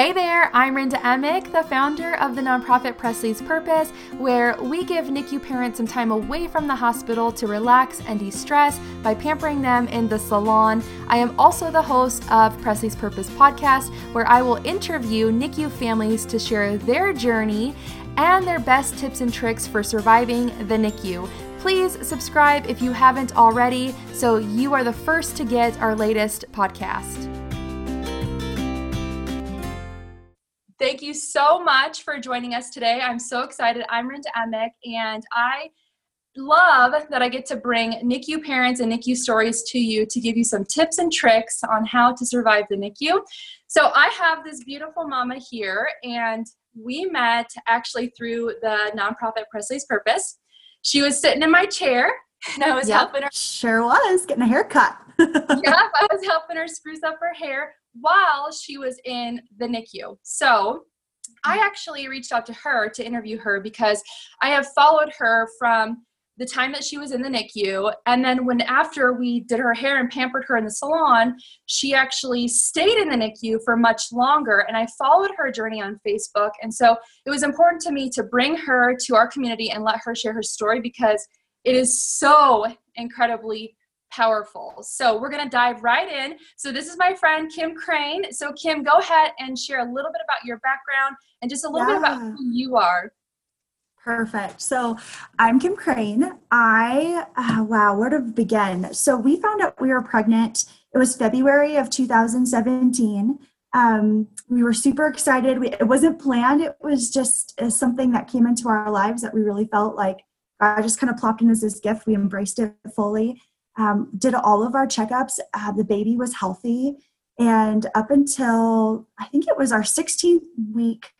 Hey there, I'm Rinda Emick, the founder of the nonprofit Presley's Purpose, where we give NICU parents some time away from the hospital to relax and de stress by pampering them in the salon. I am also the host of Presley's Purpose podcast, where I will interview NICU families to share their journey and their best tips and tricks for surviving the NICU. Please subscribe if you haven't already so you are the first to get our latest podcast. Thank you so much for joining us today. I'm so excited. I'm Rinda Emick, and I love that I get to bring NICU parents and NICU stories to you to give you some tips and tricks on how to survive the NICU. So I have this beautiful mama here, and we met actually through the nonprofit Presley's Purpose. She was sitting in my chair, and I was yep, helping her. Sure was getting a haircut. yep, I was helping her spruce up her hair while she was in the NICU. So I mm-hmm. actually reached out to her to interview her because I have followed her from the time that she was in the NICU. And then when after we did her hair and pampered her in the salon, she actually stayed in the NICU for much longer. And I followed her journey on Facebook. And so it was important to me to bring her to our community and let her share her story because it is so incredibly powerful. So we're going to dive right in. So this is my friend Kim Crane. So Kim, go ahead and share a little bit about your background and just a little yeah. bit about who you are. Perfect. So I'm Kim Crane. I, uh, wow, where to begin? So we found out we were pregnant. It was February of 2017. Um, we were super excited. We, it wasn't planned. It was just uh, something that came into our lives that we really felt like I just kind of plopped in as this gift. We embraced it fully um, did all of our checkups. Uh, the baby was healthy. And up until I think it was our 16th week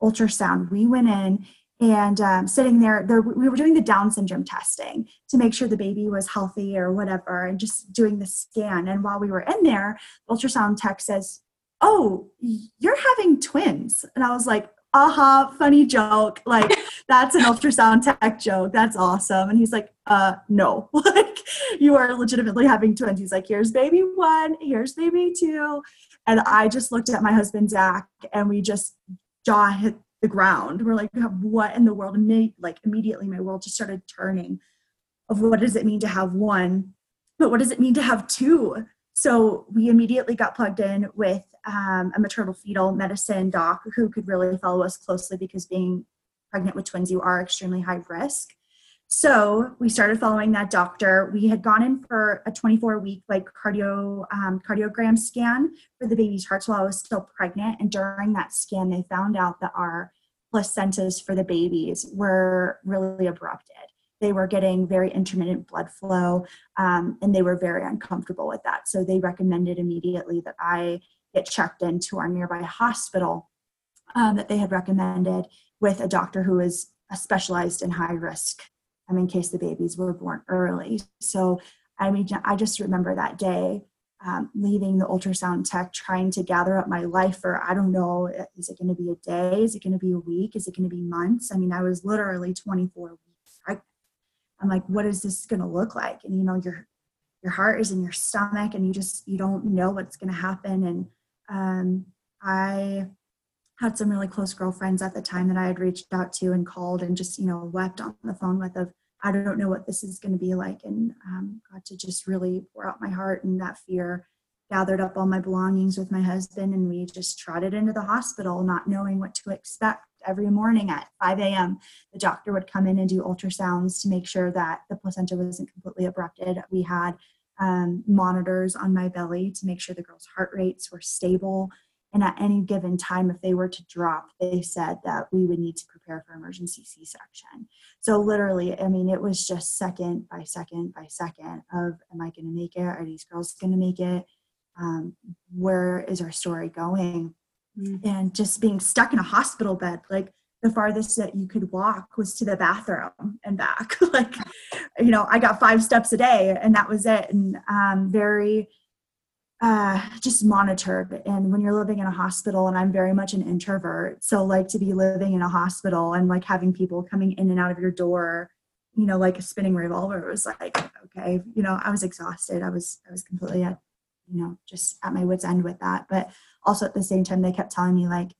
ultrasound, we went in and um, sitting there, there, we were doing the Down syndrome testing to make sure the baby was healthy or whatever, and just doing the scan. And while we were in there, ultrasound tech says, Oh, you're having twins. And I was like, aha, uh-huh, funny joke. Like, that's an ultrasound tech joke. That's awesome. And he's like, uh, no, like you are legitimately having twins. He's like, here's baby one, here's baby two. And I just looked at my husband, Zach, and we just jaw hit the ground. We're like, what in the world? And like immediately my world just started turning of what does it mean to have one, but what does it mean to have two? So we immediately got plugged in with um, a maternal fetal medicine doc who could really follow us closely because being pregnant with twins, you are extremely high risk. So we started following that doctor. We had gone in for a 24 week like cardio um, cardiogram scan for the baby's heart while I was still pregnant. And during that scan, they found out that our placentas for the babies were really abrupted. They were getting very intermittent blood flow, um, and they were very uncomfortable with that. So they recommended immediately that I get checked into our nearby hospital um, that they had recommended with a doctor who is specialized in high risk um, in case the babies were born early. So, I mean, I just remember that day um, leaving the ultrasound tech, trying to gather up my life for, I don't know, is it going to be a day? Is it going to be a week? Is it going to be months? I mean, I was literally 24 weeks. I'm like, what is this going to look like? And, you know, your, your heart is in your stomach and you just, you don't know what's going to happen. And um, I had some really close girlfriends at the time that I had reached out to and called and just, you know, wept on the phone with of, I don't know what this is going to be like. And um, got to just really pour out my heart and that fear, gathered up all my belongings with my husband, and we just trotted into the hospital, not knowing what to expect. Every morning at 5 a.m., the doctor would come in and do ultrasounds to make sure that the placenta wasn't completely abrupted. We had um, monitors on my belly to make sure the girl's heart rates were stable. And at any given time, if they were to drop, they said that we would need to prepare for emergency C section. So, literally, I mean, it was just second by second by second of Am I going to make it? Are these girls going to make it? Um, where is our story going? Mm-hmm. And just being stuck in a hospital bed, like the farthest that you could walk was to the bathroom and back. like, you know, I got five steps a day and that was it. And um, very, uh, just monitored. And when you're living in a hospital, and I'm very much an introvert, so like to be living in a hospital and like having people coming in and out of your door, you know, like a spinning revolver was like, okay, you know, I was exhausted. I was, I was completely at you know, just at my wits' end with that. But also at the same time, they kept telling me, like,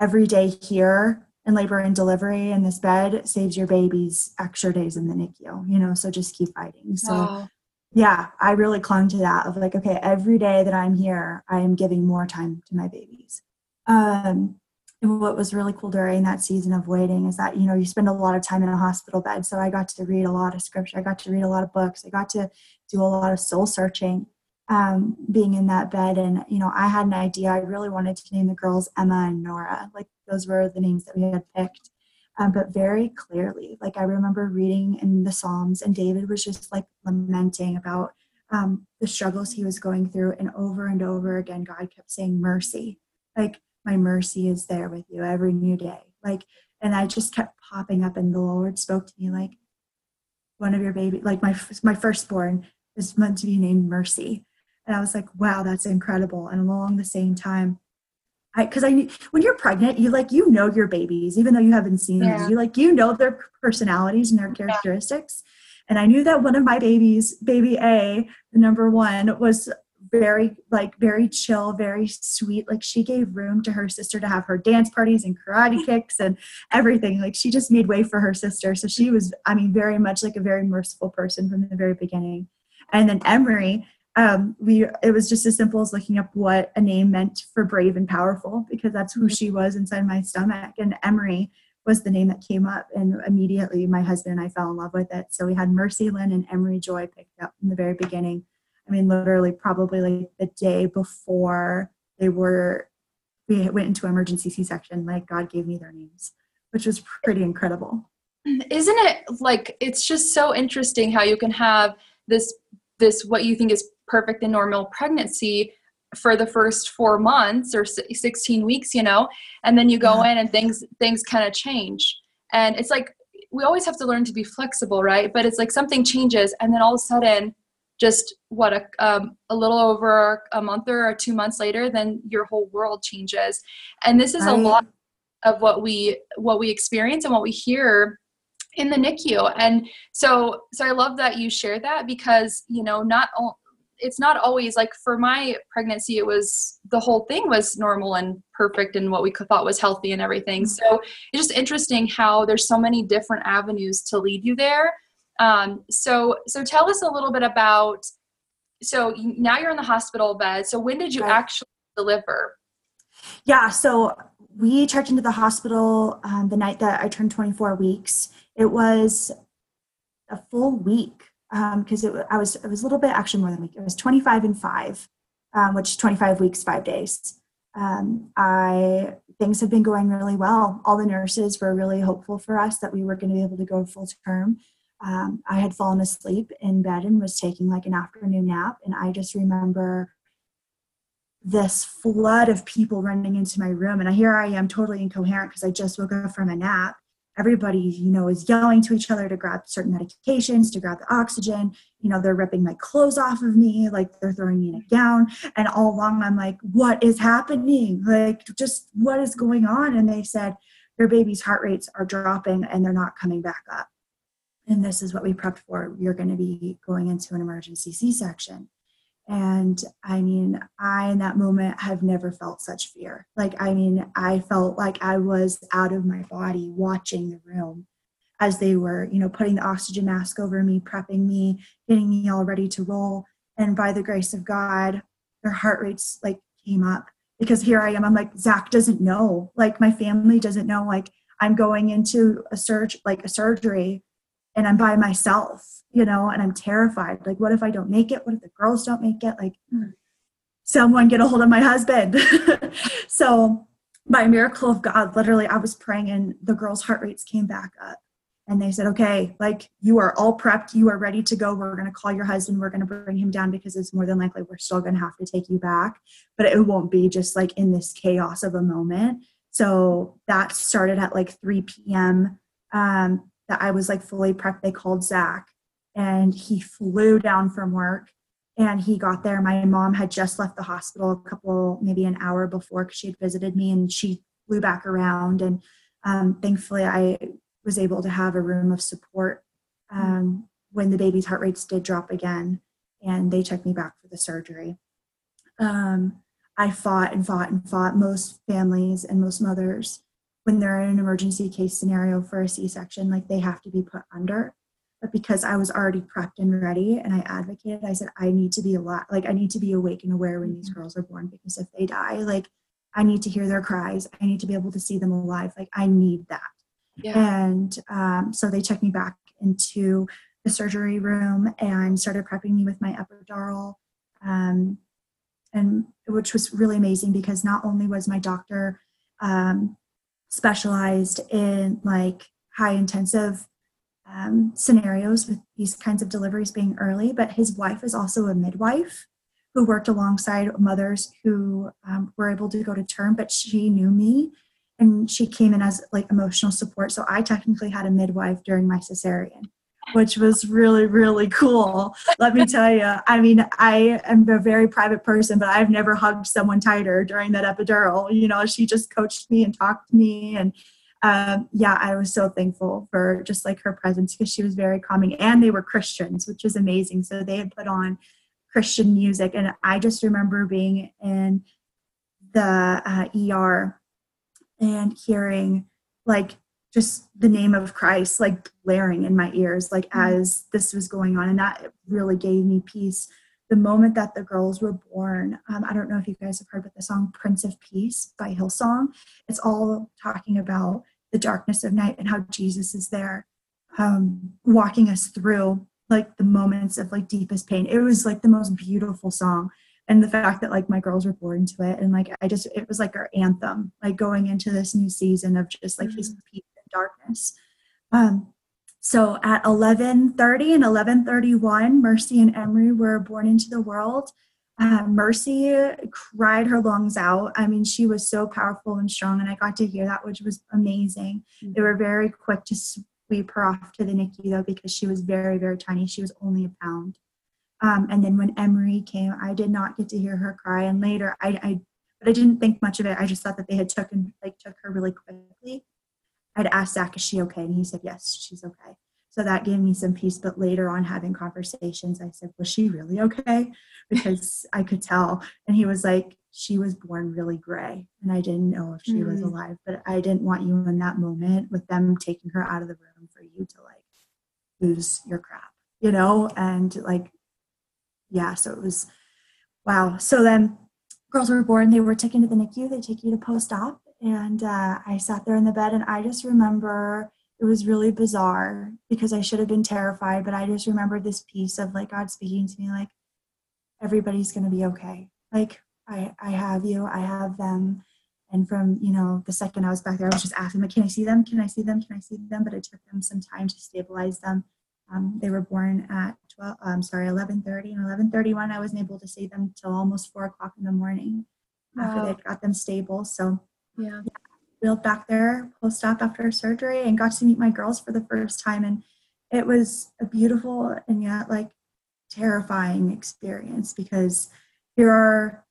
every day here in labor and delivery in this bed saves your babies extra days in the NICU, you know, so just keep fighting. So, Wow. yeah, I really clung to that of like, okay, every day that I'm here, I am giving more time to my babies. Um, and what was really cool during that season of waiting is that, you know, you spend a lot of time in a hospital bed. So I got to read a lot of scripture. I got to read a lot of books. I got to do a lot of soul searching um, being in that bed. And, you know, I had an idea. I really wanted to name the girls Emma and Nora. Like those were the names that we had picked. Um, but very clearly, like I remember reading in the Psalms, and David was just like lamenting about um, the struggles he was going through. And over and over again, God kept saying, Mercy. Like, my mercy is there with you every new day. Like, and I just kept popping up, and the Lord spoke to me like, one of your baby, like my my firstborn, is meant to be named Mercy. And I was like, wow, that's incredible. And along the same time, I because I when you're pregnant, you like you know your babies, even though you haven't seen Yeah. them. You like you know their personalities and their characteristics. And I knew that one of my babies, baby A, the number one, was very like very chill, very sweet. Like she gave room to her sister to have her dance parties and karate kicks and everything. Like she just made way for her sister. So she was, I mean, very much like a very merciful person from the very beginning. And then Emery, um, we it was just as simple as looking up what a name meant for brave and powerful because that's who she was inside my stomach. And Emery was the name that came up, and immediately my husband and I fell in love with it. So we had Mercy Lynn and Emery Joy picked up in the very beginning. I mean, literally, probably like the day before they were, we went into emergency C-section. Like God gave me their names, which was pretty incredible. isn't it like it's just so interesting how you can have this this what you think is perfect and normal pregnancy for the first four months or 16 weeks you know? And then you go Yeah. in and things things kind of change. And it's like we always have to learn to be flexible right? But it's like something changes and then all of a sudden just what a, um, a little over a month or two months later then your whole world changes. And this is a lot of what we what we experience and what we hear in the NICU. And so so I love that you share that because, you know, not all it's not always like for my pregnancy it was the whole thing was normal and perfect and what we thought was healthy and everything. So it's just interesting how there's so many different avenues to lead you there. Um, so so tell us a little bit about so now you're in the hospital bed. So when did you Right. actually deliver? Yeah, so we checked into the hospital um, the night that I turned 24 weeks. It was a full week because it I was it was a little bit actually more than a week. It was 25 and five, um, which 25 weeks, five days. Um, I things have been going really well. All the nurses were really hopeful for us that we were going to be able to go full term. Um, I had fallen asleep in bed and was taking like an afternoon nap, and I just remember this flood of people running into my room and here i am totally incoherent because i just woke up from a nap everybody you know is yelling to each other to grab certain medications to grab the oxygen. You know they're ripping my clothes off of me like they're throwing me in a gown. And all along i'm like what is happening? Like just what is going on? And they said your baby's heart rates are dropping and they're not coming back up. And this is what we prepped for. You're going to be going into an emergency c-section and I mean, I in that moment have never felt such fear. Like, I mean, I felt like I was out of my body watching the room as they were, you know, putting the oxygen mask over me, prepping me, getting me all ready to roll. And by the grace of God, their heart rates like came up because here I am. I'm like, Zach doesn't know. Like, my family doesn't know. Like, I'm going into a surge, like a surgery, and I'm by myself, you know, and I'm terrified. Like, what if I don't make it? What if the girls don't make it? Like, someone get a hold of my husband. so, by miracle of God, literally, I was praying, and the girls' heart rates came back up. And they said, okay, like you are all prepped, you are ready to go. We're going to call your husband, we're going to bring him down because it's more than likely we're still going to have to take you back. But it won't be just like in this chaos of a moment. So that started at like 3 p.m. Um, that I was like fully prepped. They called Zach and he flew down from work and he got there. My mom had just left the hospital a couple, maybe an hour before because she had visited me and she flew back around. And um, thankfully, I was able to have a room of support um, when the baby's heart rates did drop again and they took me back for the surgery. um, I fought and fought and fought. Most families and most mothers, when they're in an emergency case scenario for a C section, like they have to be put under. But because I was already prepped and ready and I advocated, I said, I need to be a lot, like, I need to be awake and aware when these girls are born because if they die, like, I need to hear their cries. I need to be able to see them alive. Like, I need that. Yeah. And um, so they took me back into the surgery room and started prepping me with my epidural. Um, and which was really amazing because not only was my doctor um, specialized in like high intensive um, scenarios with these kinds of deliveries being early, but his wife is also a midwife who worked alongside mothers who um, were able to go to term, but she knew me and she came in as like emotional support. So I technically had a midwife during my cesarean which was really really cool. Let me tell you i mean i am a very private person but i've never hugged someone tighter during that epidural. You know she just coached me and talked to me and um, yeah i was so thankful for just like her presence because she was very calming and they were christians which was amazing. So they had put on christian music and i just remember being in the uh, er and hearing like just the name of Christ like blaring in my ears, like mm-hmm. as this was going on. And that really gave me peace. The moment that the girls were born, um, I don't know if you guys have heard about the song Prince of Peace by Hillsong. It's all talking about the darkness of night and how Jesus is there um, walking us through like the moments of like deepest pain. It was like the most beautiful song. And the fact that like my girls were born to it and like I just it was like our anthem, like going into this new season of just like mm-hmm. his peace darkness. Um, so at 11:30 and 11:31, Mercy and Emery were born into the world. Uh, Mercy cried her lungs out. I mean, she was so powerful and strong, and I got to hear that, which was amazing. Mm-hmm. They were very quick to sweep her off to the NICU though, because she was very, very tiny. She was only a pound. Um, and then when Emery came, I did not get to hear her cry. And later, I, I, but I didn't think much of it. I just thought that they had taken like took her really quickly. I'd asked Zach, is she okay? And he said, yes, she's okay. So that gave me some peace. But later on, having conversations, I said, was she really okay? Because I could tell. And he was like, she was born really gray. And I didn't know if she mm-hmm. was mm. alive. But I didn't want you in that moment with them taking her out of the room for you to like lose your crap, you know? And like, yeah, so it was wow. So then girls were born, they were taken to the NICU, they take you to post op and uh, I sat there in the bed, and I just remember it was really bizarre because I should have been terrified, but I just remember this piece of like God speaking to me, like, everybody's going to be okay. Like, I, I have you, I have them. And from, you know, the second I was back there, I was just asking, like, can I see them? Can I see them? Can I see them? But it took them some time to stabilize them. Um, they were born at 12, I'm um, sorry, 11.30 and 11.31. I wasn't able to see them till almost four o'clock in the morning wow. after they got them stable. So yeah. Wheeled back there post op after surgery and got to meet my girls for the first time. And it was a beautiful and yet like terrifying experience because here are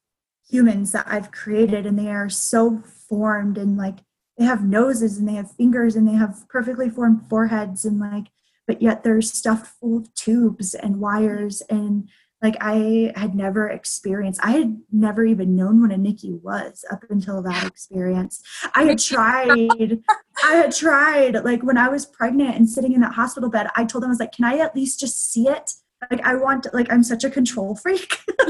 humans that I've created and they are so formed and like they have noses and they have fingers and they have perfectly formed foreheads and like but yet they're stuffed full of tubes and wires and like I had never experienced, I had never even known what a NICU was up until that experience. I had tried, I had tried, like when I was pregnant and sitting in that hospital bed, I told them, I was like, can I at least just see it? Like I want, like I'm such a control freak.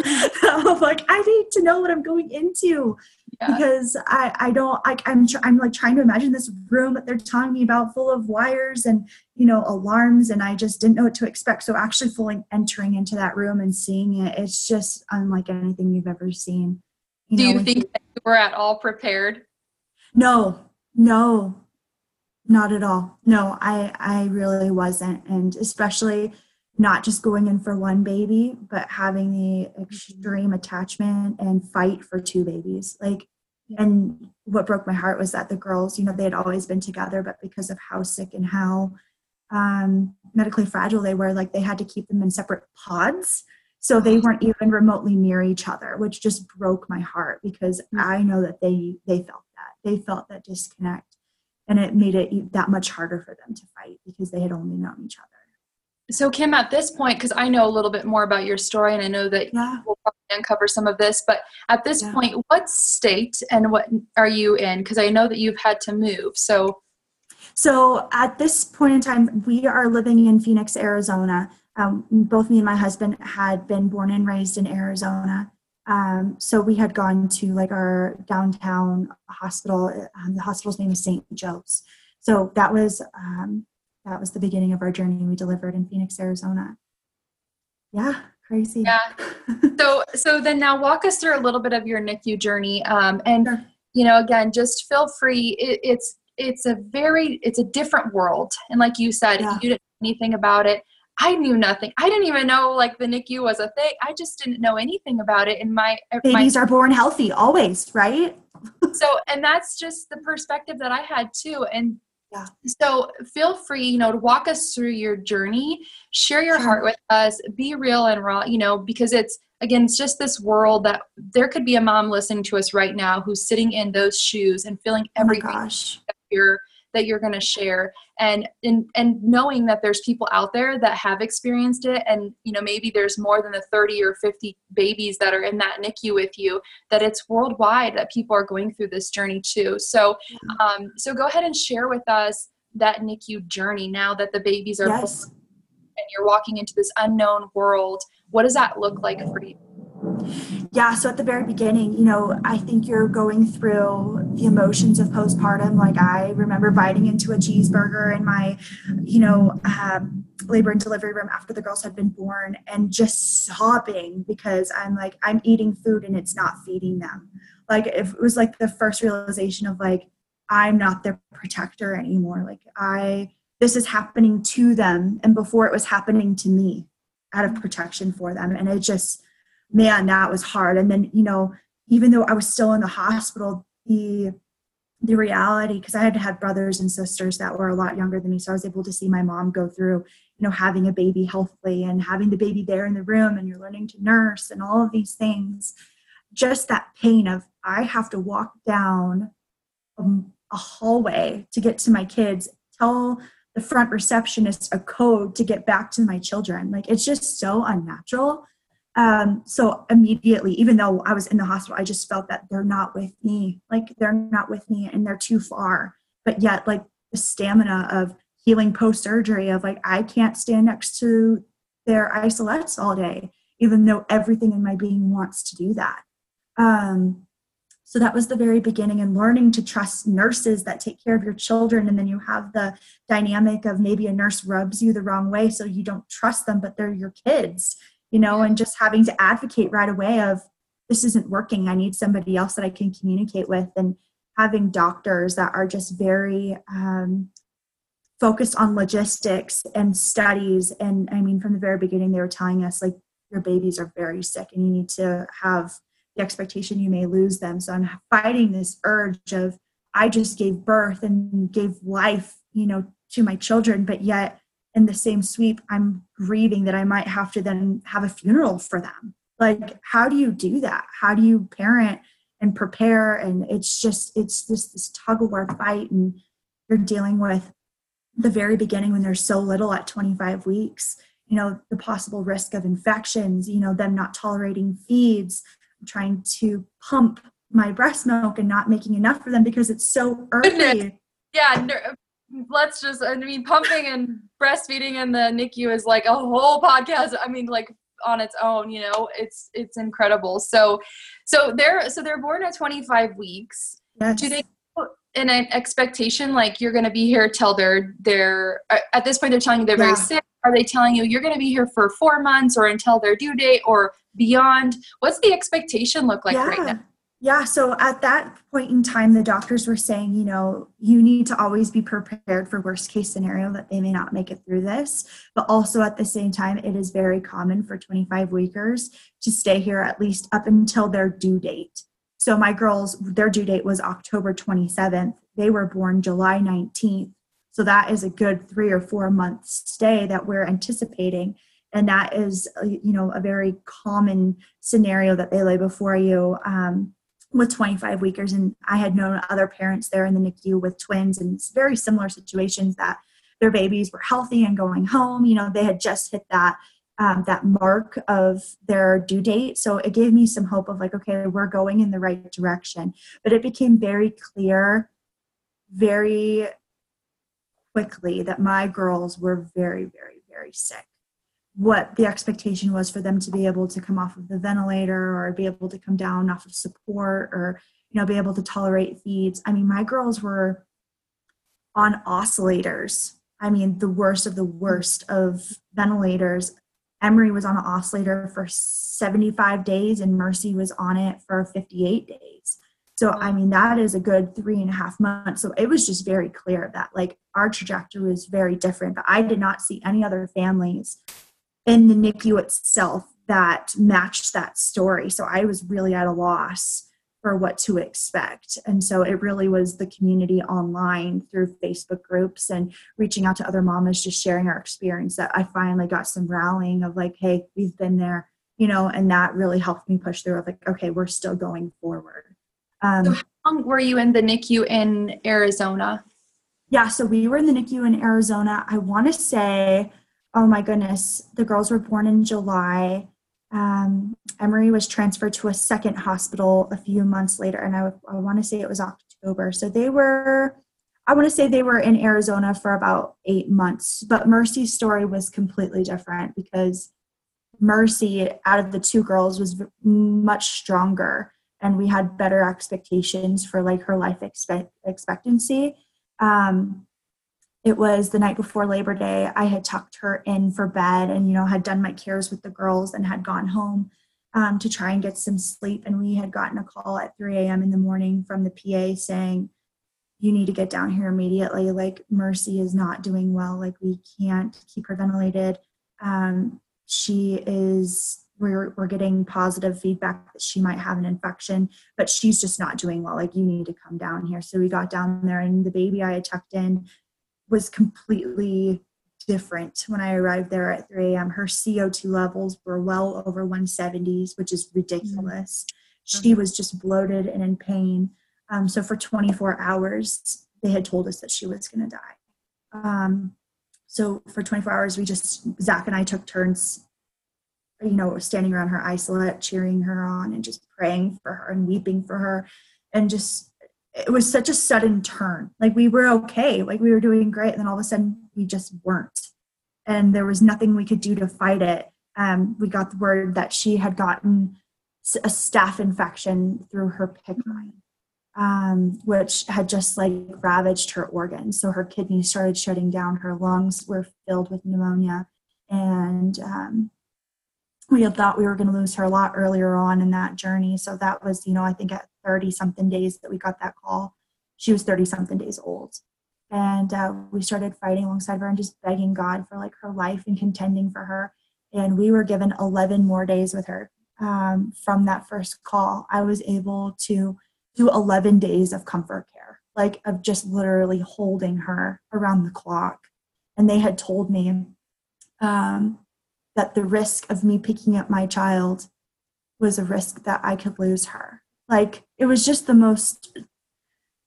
I'm like, I need to know what I'm going into yeah. because I, I don't like I'm tr- I'm like trying to imagine this room that they're telling me about full of wires and you know alarms and I just didn't know what to expect. So actually fully entering into that room and seeing it, it's just unlike anything you've ever seen. You Do know, you think you, you were at all prepared? No, no, not at all. No, I I really wasn't, and especially not just going in for one baby, but having the mm-hmm. extreme attachment and fight for two babies. Like, and what broke my heart was that the girls, you know, they had always been together, but because of how sick and how um, medically fragile they were, like they had to keep them in separate pods. So they weren't even remotely near each other, which just broke my heart because mm-hmm. I know that they they felt that they felt that disconnect, and it made it that much harder for them to fight because they had only known each other so Kim, at this point, because I know a little bit more about your story, and I know that Yeah. we'll probably uncover some of this, but at this Yeah. point, what state and what are you in? Because I know that you've had to move. So So at this point in time, we are living in Phoenix, Arizona. Um, both me and my husband had been born and raised in Arizona. Um, so we had gone to like our downtown hospital. Um, the hospital's name is St. Joe's. So that was um, that was the beginning of our journey. We delivered in Phoenix, Arizona. Yeah, crazy. Yeah. so so then now walk us through a little bit of your NICU journey. Um, and Sure. you know, again, just feel free. It, it's it's a very it's a different world, and like you said, Yeah. you didn't know anything about it. I knew nothing. I didn't even know like the NICU was a thing. I just didn't know anything about it. And my my Babies are born healthy always, right? so and that's just the perspective that i had too and Yeah. so feel free you know to walk us through your journey share your Sure. heart with us be real and raw you know because it's again it's just this world that there could be a mom listening to us right now who's sitting in those shoes and feeling Oh my gosh. that you're that you're going to share. And and and knowing that there's people out there that have experienced it and you know maybe there's more than the 30 or 50 babies that are in that NICU with you that it's worldwide that people are going through this journey too. So um so go ahead and share with us that NICU journey now that the babies are Yes. and you're walking into this unknown world. What does that look like for you Yeah, so at the very beginning, you know, I think you're going through the emotions of postpartum. Like I remember biting into a cheeseburger in my, you know, um, labor and delivery room after the girls had been born and just sobbing because I'm like, I'm eating food and it's not feeding them. Like if it was like the first realization of like, I'm not their protector anymore. Like I, this is happening to them. And before it was happening to me out of protection for them. And it just, man that was hard. And then you know even though i was still in the hospital the the reality because i had had brothers and sisters that were a lot younger than me so i was able to see my mom go through you know having a baby healthily and having the baby there in the room and you're learning to nurse and all of these things. Just that pain of i have to walk down um, a hallway to get to my kids tell the front receptionist a code to get back to my children. Like it's just so unnatural um, so immediately, even though I was in the hospital, I just felt that they're not with me. Like they're not with me and they're too far. But yet, like the stamina of healing post surgery, of like, I can't stand next to their isolettes all day, even though everything in my being wants to do that. Um, so that was the very beginning and learning to trust nurses that take care of your children. And then you have the dynamic of maybe a nurse rubs you the wrong way, so you don't trust them, but they're your kids you know, and just having to advocate right away of this isn't working. I need somebody else that I can communicate with, and having doctors that are just very um, focused on logistics and studies. And I mean, from the very beginning, they were telling us like your babies are very sick, and you need to have the expectation you may lose them. So I'm fighting this urge of I just gave birth and gave life, you know, to my children, but yet in the same sweep, I'm grieving that I might have to then have a funeral for them. Like, how do you do that? How do you parent and prepare? And it's just, it's just this tug of war fight. And you're dealing with the very beginning when they're so little at 25 weeks, you know, the possible risk of infections, you know, them not tolerating feeds, trying to pump my breast milk and not making enough for them because it's so early. Goodness. yeah let's just i mean pumping and breastfeeding in the nicu is like a whole podcast i mean like on its own you know? It's it's incredible. So so they're so they're born at 25 weeks. Yes. do they in an expectation like you're going to be here till they're they're uh, at this point they're telling you they're very sick. Are they telling you you're going to be here for four months or until their due date or beyond? What's the expectation look like yeah. right now Yeah, so at that point in time, the doctors were saying, you know, you need to always be prepared for worst case scenario that they may not make it through this. But also at the same time, it is very common for 25 weekers to stay here at least up until their due date. So my girls, their due date was October 27th. They were born July 19th. So that is a good three or four month stay that we're anticipating. And that is, uh, you know, a very common scenario that they lay before you. Um, with 25 weekers and i had known other parents there in the nicu with twins and very similar situations that their babies were healthy and going home. You know, they had just hit that um, that mark of their due date. So it gave me some hope of like, okay, we're going in the right direction. But it became very clear, very quickly that my girls were very, very, very sick. What the expectation was for them to be able to come off of the ventilator or be able to come down off of support or, you know, be able to tolerate feeds. I mean, my girls were on oscillators. I mean, the worst of the worst of ventilators Emery was on an oscillator for 75 days and Mercy was on it for 58 days. So, I mean, that is a good three and a half months. So it was just very clear that like our trajectory was very different, but I did not see any other families in the NICU itself that matched that story. So I was really at a loss for what to expect. And so it really was the community online through Facebook groups and reaching out to other mamas, just sharing our experience that I finally got some rallying of like, hey, we've been there, you know, and that really helped me push through of like, okay, we're still going forward. Um, so how long were you in the NICU in Arizona? Yeah, so we were in the NICU in Arizona. I want to say, oh my goodness, the girls were born in July um, Emery was transferred to a second hospital a few months later, and I, I want to say it was October. So they were, I want to say they were in Arizona for about eight months. But Mercy's story was completely different because Mercy, out of the two girls, was much stronger, and we had better expectations for like her life expect- expectancy. Um, it was the night before Labor Day. I had tucked her in for bed and, you know, had done my cares with the girls and had gone home um, to try and get some sleep. And we had gotten a call at 3 a.m. in the morning from the PA saying, you need to get down here immediately. Like, Mercy is not doing well. Like, we can't keep her ventilated. Um, she is, we're, we're getting positive feedback that she might have an infection, but she's just not doing well. Like, you need to come down here. So we got down there, and the baby I had tucked in was completely different when I arrived there at 3 a.m. Her CO2 levels were well over 170s, which is ridiculous. Mm-hmm. She was just bloated and in pain. Um, so for 24 hours, they had told us that she was going to die. Um, so for 24 hours, we just, Zach and I took turns, you know, standing around her isolette, cheering her on and just praying for her and weeping for her and just it was such a sudden turn. Like we were okay, like we were doing great, and then all of a sudden we just weren't, and there was nothing we could do to fight it. Um, we got the word that she had gotten a staph infection through her PICC line, um, which had just like ravaged her organs. So her kidneys started shutting down. Her lungs were filled with pneumonia, and um, we had thought we were going to lose her a lot earlier on in that journey. So that was, you know, I think at 30 something days that we got that call. She was 30 something days old. And uh, we started fighting alongside her and just begging God for like her life and contending for her. And we were given 11 more days with her um, from that first call. I was able to do 11 days of comfort care, like of just literally holding her around the clock. And they had told me um, that the risk of me picking up my child was a risk that I could lose her. Like it was just the most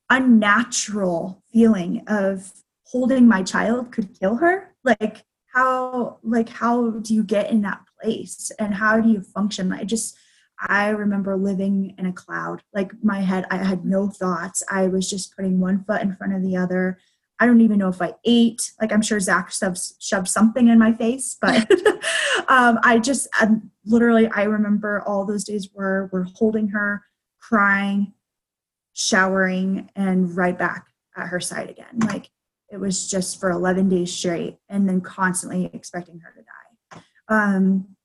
unnatural feeling of holding my child could kill her. Like how like how do you get in that place and how do you function? I just I remember living in a cloud. Like my head, I had no thoughts. I was just putting one foot in front of the other. I don't even know if I ate. Like I'm sure Zach shoved, something in my face, but um, I just I'm, literally I remember all those days where we're holding her, crying, showering, and right back at her side again. Like it was just for 11 days straight, and then constantly expecting her to die. Um,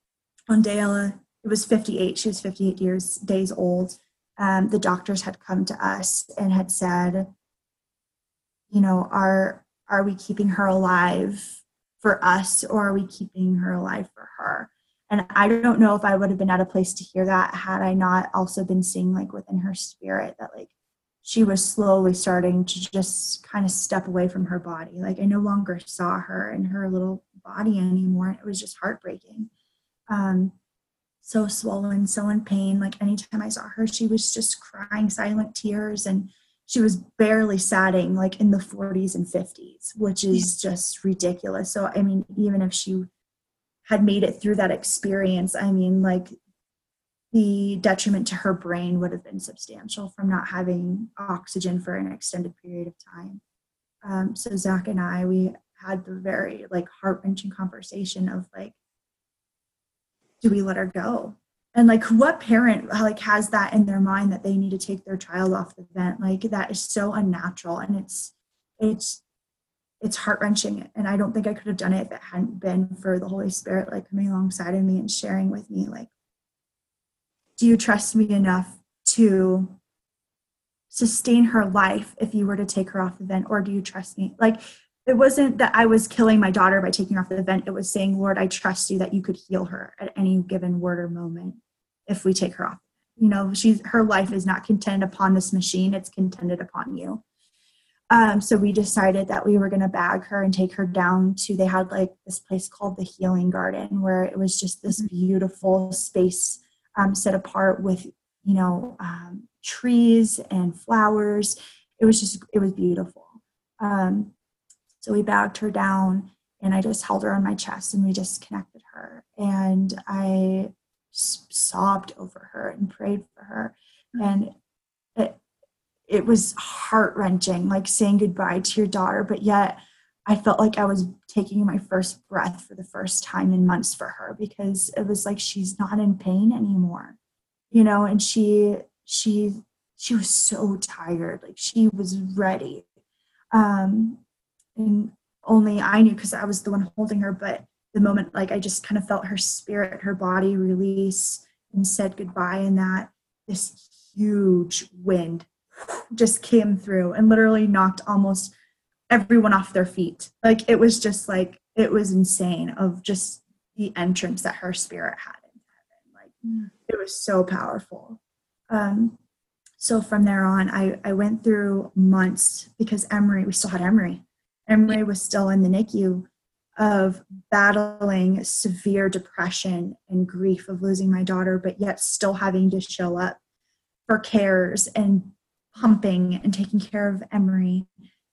on Dayla, it was 58. She was 58 years days old. Um, the doctors had come to us and had said, you know, are are we keeping her alive for us, or are we keeping her alive for her? And I don't know if I would have been at a place to hear that had I not also been seeing like within her spirit that like she was slowly starting to just kind of step away from her body. Like I no longer saw her in her little body anymore. It was just heartbreaking. Um, so swollen, so in pain. Like anytime I saw her, she was just crying silent tears and she was barely satting like in the 40s and 50s, which is just ridiculous. So, I mean, even if she had made it through that experience, I mean, like the detriment to her brain would have been substantial from not having oxygen for an extended period of time. Um, so Zach and I, we had the very like heart wrenching conversation of like, do we let her go? And like, what parent like has that in their mind that they need to take their child off the vent? Like that is so unnatural, and it's it's it's heart wrenching. And I don't think I could have done it if it hadn't been for the Holy Spirit like coming alongside of me and sharing with me like do you trust me enough to sustain her life if you were to take her off the vent or do you trust me like it wasn't that i was killing my daughter by taking her off the vent. It was saying lord i trust you that you could heal her at any given word or moment if we take her off. You know she's her life is not contingent upon this machine. It's contingent upon you. Um, so we decided that we were going to bag her and take her down to they had like this place called the healing garden where it was just this mm-hmm. beautiful space um, set apart with you know um, trees and flowers. It was just it was beautiful. Um, so we bagged her down and i just held her on my chest and we just connected her and i sobbed over her and prayed for her mm-hmm. and it, it was heart wrenching like saying goodbye to your daughter but yet I felt like I was taking my first breath for the first time in months for her because it was like she's not in pain anymore. You know, and she she she was so tired. Like she was ready. Um and only I knew because I was the one holding her, but the moment like I just kind of felt her spirit, her body release and said goodbye and that this huge wind just came through and literally knocked almost everyone off their feet. Like it was just like it was insane of just the entrance that her spirit had into heaven. Like mm. it was so powerful. Um, so from there on, I, I went through months because Emery, we still had Emery. Emery was still in the NICU of battling severe depression and grief of losing my daughter, but yet still having to show up for cares and pumping and taking care of Emery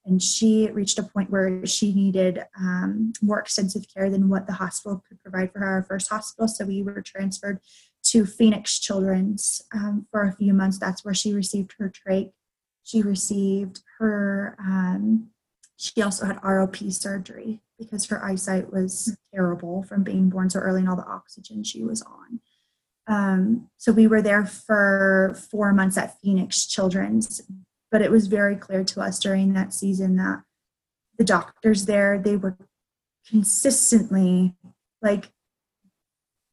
and she reached a point where she needed um, more extensive care than what the hospital could provide for her our first hospital. So we were transferred to phoenix children's um, for a few months. That's where she received her trach she received her um, she also had rop surgery because her eyesight was terrible from being born so early and all the oxygen she was on. Um, so we were there for four months at phoenix children's but it was very clear to us during that season that the doctors there they were consistently like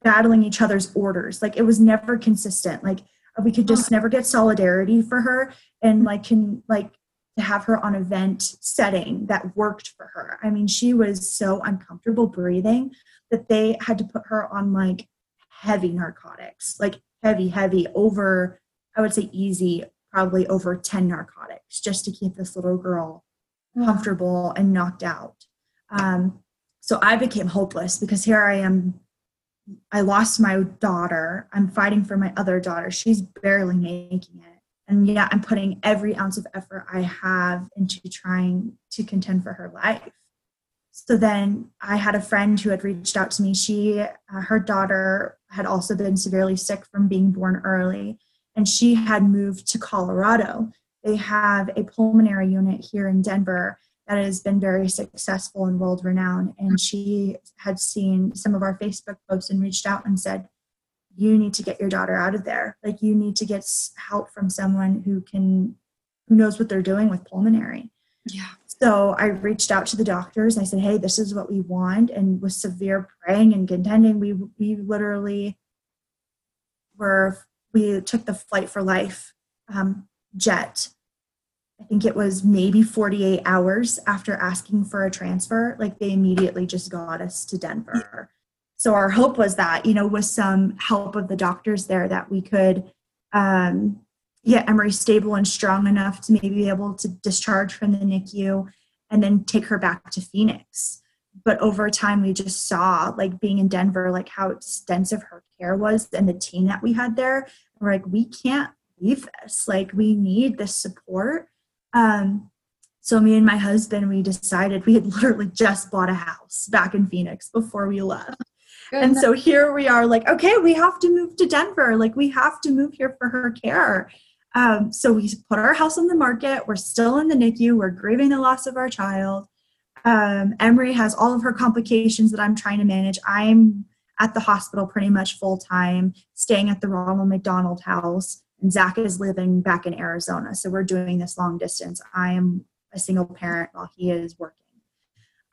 battling each other's orders. Like it was never consistent. Like we could just never get solidarity for her and like can like to have her on a vent setting that worked for her i mean she was so uncomfortable breathing that they had to put her on like heavy narcotics like heavy heavy over i would say easy probably over 10 narcotics just to keep this little girl comfortable and knocked out. Um, so I became hopeless because here I am. I lost my daughter. I'm fighting for my other daughter. She's barely making it. And yet I'm putting every ounce of effort I have into trying to contend for her life. So then I had a friend who had reached out to me. She, uh, her daughter had also been severely sick from being born early and she had moved to Colorado. They have a pulmonary unit here in Denver that has been very successful and world renowned. And she had seen some of our Facebook posts and reached out and said, You need to get your daughter out of there. Like, you need to get help from someone who can, who knows what they're doing with pulmonary. Yeah. So I reached out to the doctors. I said, "Hey, this is what we want." And with severe praying and contending, we we literally were we took the Flight for Life um, jet. I think it was maybe 48 hours after asking for a transfer. Like they immediately just got us to Denver. So our hope was that, you know, with some help of the doctors there, that we could um, get Emery stable and strong enough to maybe be able to discharge from the NICU and then take her back to Phoenix. But over time we just saw like being in denver like how extensive her care was and the team that we had there. We're like we can't leave this. Like we need this support. Um, so me and my husband, we decided we had literally just bought a house back in Phoenix before we left. And so here we are, like, okay, we have to move to Denver. Like, we have to move here for her care. Um, so we put our house on the market. We're still in the NICU. We're grieving the loss of our child. Um, Emery has all of her complications that I'm trying to manage. I'm at the hospital pretty much full time, staying at the Ronald McDonald House, and Zach is living back in Arizona. So we're doing this long distance. I am a single parent while he is working.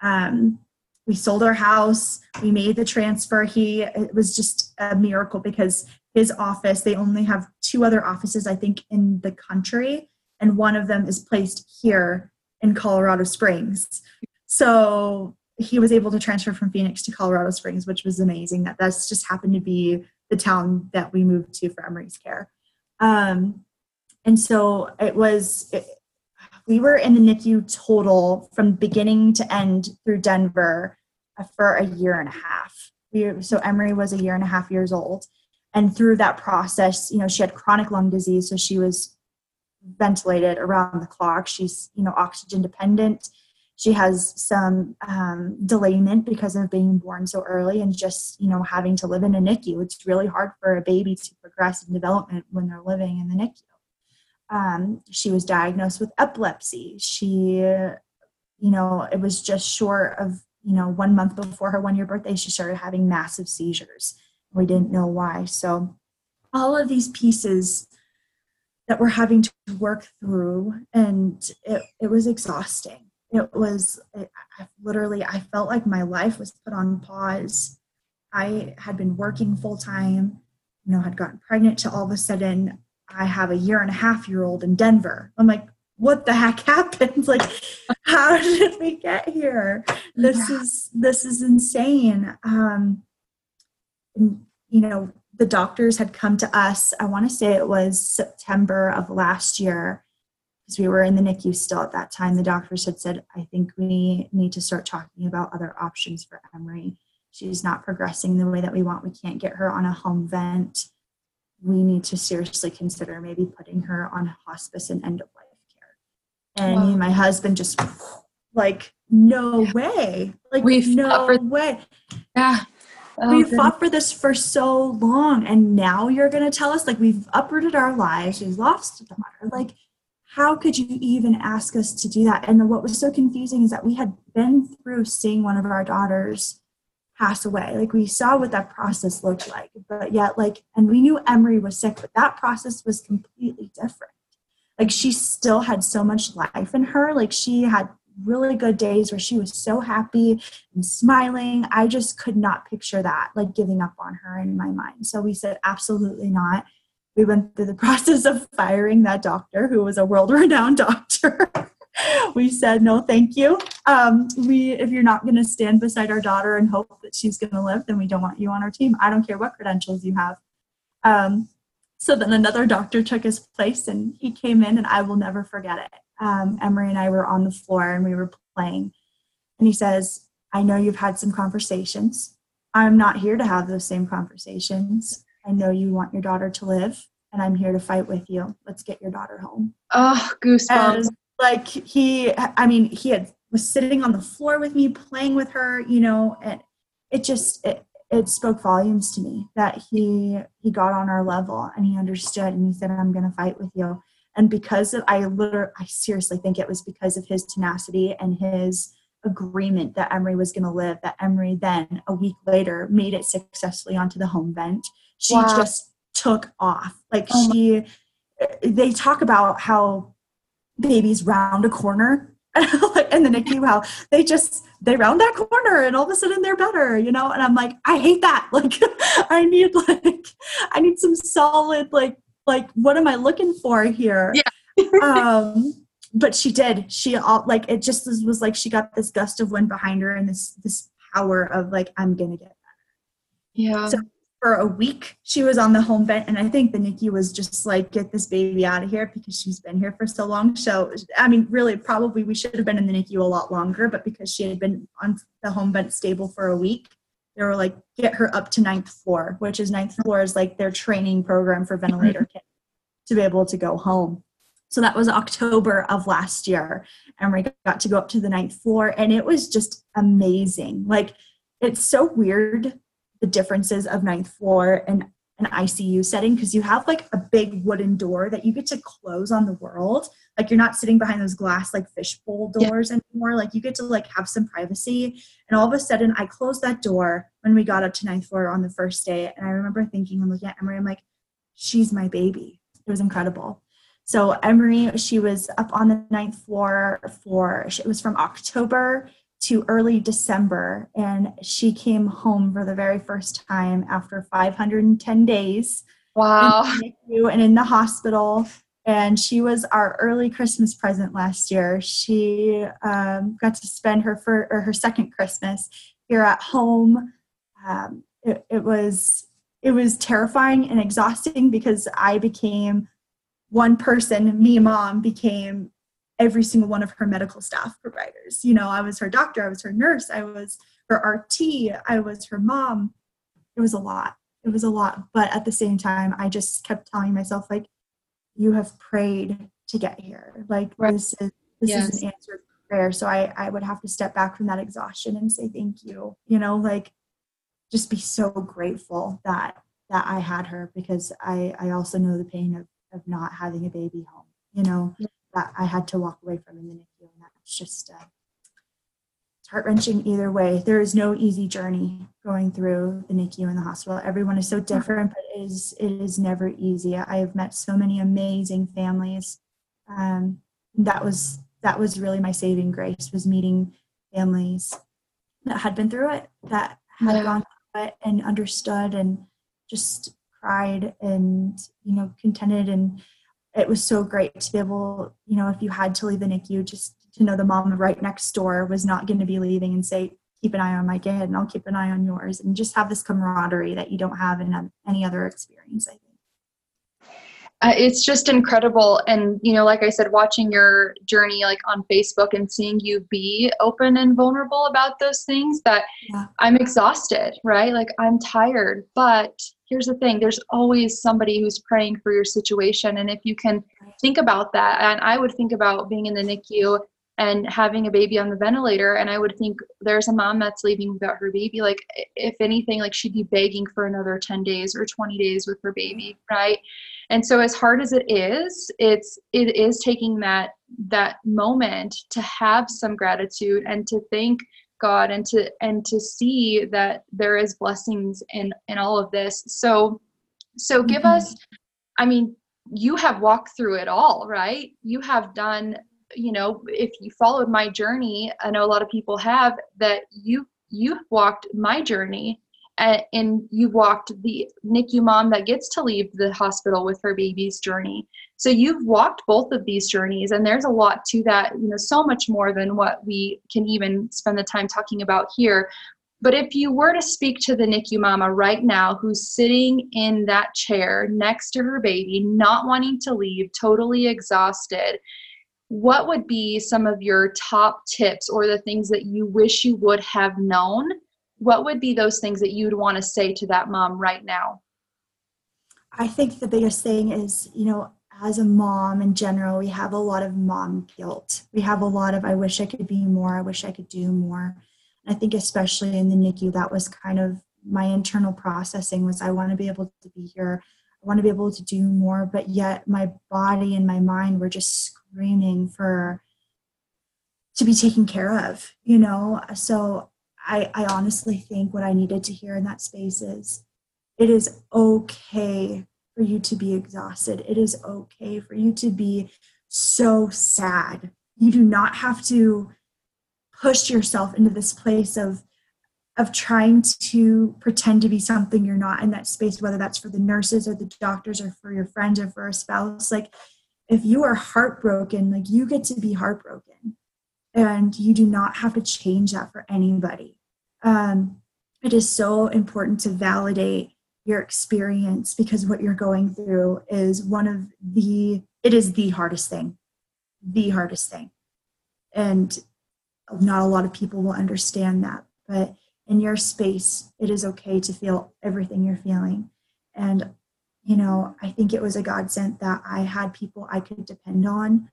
Um, we sold our house. We made the transfer. He it was just a miracle because his office they only have two other offices I think in the country, and one of them is placed here in Colorado Springs. So he was able to transfer from Phoenix to Colorado Springs, which was amazing. That that's just happened to be the town that we moved to for Emery's care. Um, and so it was. It, we were in the NICU total from beginning to end through Denver uh, for a year and a half. We, so Emery was a year and a half years old, and through that process, you know, she had chronic lung disease, so she was ventilated around the clock. She's you know oxygen dependent she has some um, delayment because of being born so early and just you know having to live in a NICU. It's really hard for a baby to progress in development when they're living in the NICU. Um, she was diagnosed with epilepsy. She, you know, it was just short of you know one month before her one year birthday, she started having massive seizures. We didn't know why. So all of these pieces that we're having to work through, and it, it was exhausting it was it, I literally i felt like my life was put on pause i had been working full time you know had gotten pregnant to all of a sudden i have a year and a half year old in denver i'm like what the heck happened like how did we get here this yeah. is this is insane um and, you know the doctors had come to us i want to say it was september of last year because we were in the NICU still at that time, the doctors had said, I think we need to start talking about other options for Emery. She's not progressing the way that we want. We can't get her on a home vent. We need to seriously consider maybe putting her on hospice and end of life care. And wow. my husband just like, no yeah. way. Like, we no for, way. Yeah. Oh, we fought for this for so long, and now you're going to tell us like we've uprooted our lives, we've lost a daughter. Like, how could you even ask us to do that? And what was so confusing is that we had been through seeing one of our daughters pass away. Like we saw what that process looked like, but yet, like, and we knew Emery was sick, but that process was completely different. Like she still had so much life in her. Like she had really good days where she was so happy and smiling. I just could not picture that, like giving up on her in my mind. So we said, absolutely not we went through the process of firing that doctor who was a world-renowned doctor we said no thank you. Um, we if you're not going to stand beside our daughter and hope that she's going to live then we don't want you on our team. I don't care what credentials you have. Um, so then another doctor took his place and he came in and i will never forget it. Um, emery and i were on the floor and we were playing. And he says i know you've had some conversations. I'm not here to have those same conversations. I know you want your daughter to live, and I'm here to fight with you. Let's get your daughter home. Oh, goosebumps. Like he, I mean, he had was sitting on the floor with me, playing with her, you know, and it just it, it spoke volumes to me that he he got on our level and he understood and he said, "I'm going to fight with you." And because of, I literally, I seriously think it was because of his tenacity and his agreement that Emery was going to live that Emery then a week later made it successfully onto the home vent she wow. just took off. Like oh she, they talk about how babies round a corner in the NICU, how they just they round that corner and all of a sudden they're better, you know. And I'm like, I hate that. Like, I need like I need some solid like like what am I looking for here? Yeah. um, but she did. She all like it just was, was like she got this gust of wind behind her and this this power of like I'm gonna get better. Yeah. So for a week she was on the home vent and i think the nicu was just like get this baby out of here because she's been here for so long so i mean really probably we should have been in the nicu a lot longer but because she had been on the home vent stable for a week they were like get her up to ninth floor which is ninth floor is like their training program for ventilator mm-hmm. kids to be able to go home So that was October of last year. And we got to go up to the ninth floor, and it was just amazing. Like, it's so weird the differences of ninth floor and an ICU setting because you have like a big wooden door that you get to close on the world. Like you're not sitting behind those glass like fishbowl doors yeah. anymore. Like you get to like have some privacy. And all of a sudden I closed that door when we got up to ninth floor on the first day. And I remember thinking and looking at Emery, I'm like, she's my baby. It was incredible. So Emery, she was up on the ninth floor for it was from October to early December, and she came home for the very first time after 510 days. Wow! In and in the hospital, and she was our early Christmas present last year. She um, got to spend her for her second Christmas here at home. Um, it, it was it was terrifying and exhausting because I became one person, me mom, became every single one of her medical staff providers. You know, I was her doctor, I was her nurse, I was her RT, I was her mom. It was a lot. It was a lot. But at the same time, I just kept telling myself, like, you have prayed to get here. Like right. this is this yes. is an answered prayer. So I, I would have to step back from that exhaustion and say thank you. You know, like just be so grateful that that I had her because I, I also know the pain of of not having a baby home, you know. That I had to walk away from in the NICU. And that's just, uh, it's heart wrenching either way. There is no easy journey going through the NICU and the hospital. Everyone is so different, but it is, it is never easy. I have met so many amazing families. Um, that was, that was really my saving grace was meeting families that had been through it, that had yeah. gone through it and understood and just cried and you know contented and it was so great to be able you know if you had to leave the nicu just to know the mom right next door was not going to be leaving and say keep an eye on my kid and i'll keep an eye on yours. And just have this camaraderie that you don't have in any other experience i think. Uh, it's just incredible. And you know like i said watching your journey like on facebook and seeing you be open and vulnerable about those things that yeah. i'm exhausted right? Like i'm tired but here's the thing there's always somebody who's praying for your situation and if you can think about that and i would think about being in the nicu and having a baby on the ventilator and i would think there's a mom that's leaving without her baby like if anything like she'd be begging for another 10 days or 20 days with her baby right? And so as hard as it is it's it is taking that that moment to have some gratitude and to thank god and to and to see that there is blessings in in all of this so so give mm-hmm. us i mean you have walked through it all right you have done you know if you followed my journey i know a lot of people have that you you walked my journey and and you walked the NICU mom that gets to leave the hospital with her baby's journey. So you've walked both of these journeys, and there's a lot to that, you know, so much more than what we can even spend the time talking about here. But if you were to speak to the NICU mama right now who's sitting in that chair next to her baby, not wanting to leave, totally exhausted, what would be some of your top tips or the things that you wish you would have known what would be those things that you'd want to say to that mom right now? I think the biggest thing is, you know, as a mom in general, we have a lot of mom guilt. We have a lot of, I wish I could be more, I wish I could do more. And I think, especially in the NICU, that was kind of my internal processing was I want to be able to be here. I want to be able to do more, but yet my body and my mind were just screaming for to be taken care of, you know? So I, I honestly think what I needed to hear in that space is it is okay for you to be exhausted. It is okay for you to be so sad. You do not have to push yourself into this place of of trying to pretend to be something you're not in that space whether that's for the nurses or the doctors or for your friends or for a spouse like if you are heartbroken like you get to be heartbroken and you do not have to change that for anybody. Um, it is so important to validate your experience because what you're going through is one of the it is the hardest thing the hardest thing and not a lot of people will understand that but in your space it is okay to feel everything you're feeling and you know, I think it was a godsend that I had people I could depend on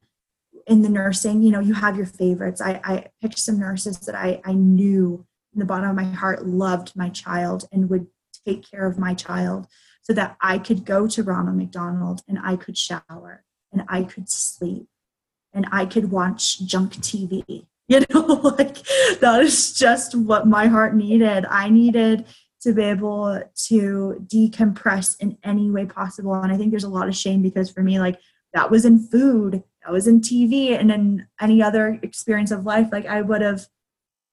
in the nursing. You know, you have your favorites. I, I picked some nurses that I, I knew in the bottom of my heart loved my child and would take care of my child so that I could go to Ronald McDonald and I could shower and I could sleep and I could watch junk TV. You know, like that is just what my heart needed. I needed to be able to decompress in any way possible. And I think there's a lot of shame because for me, like that was in food, that was in TV, and in any other experience of life, like I would have,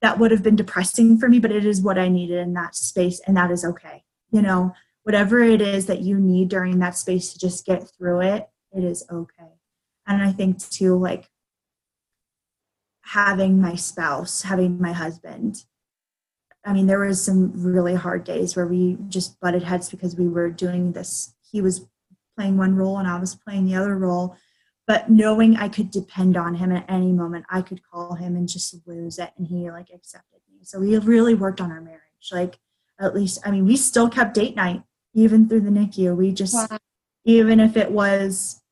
that would have been depressing for me, but it is what I needed in that space, and that is okay. You know, whatever it is that you need during that space to just get through it, it is okay. And I think too, like having my spouse, having my husband, I mean, there was some really hard days where we just butted heads because we were doing this. He was playing one role and I was playing the other role. But knowing I could depend on him at any moment, I could call him and just lose it. And he like accepted me. So we really worked on our marriage. Like, at least, I mean, we still kept date night even through the NICU. We just, wow. even if it was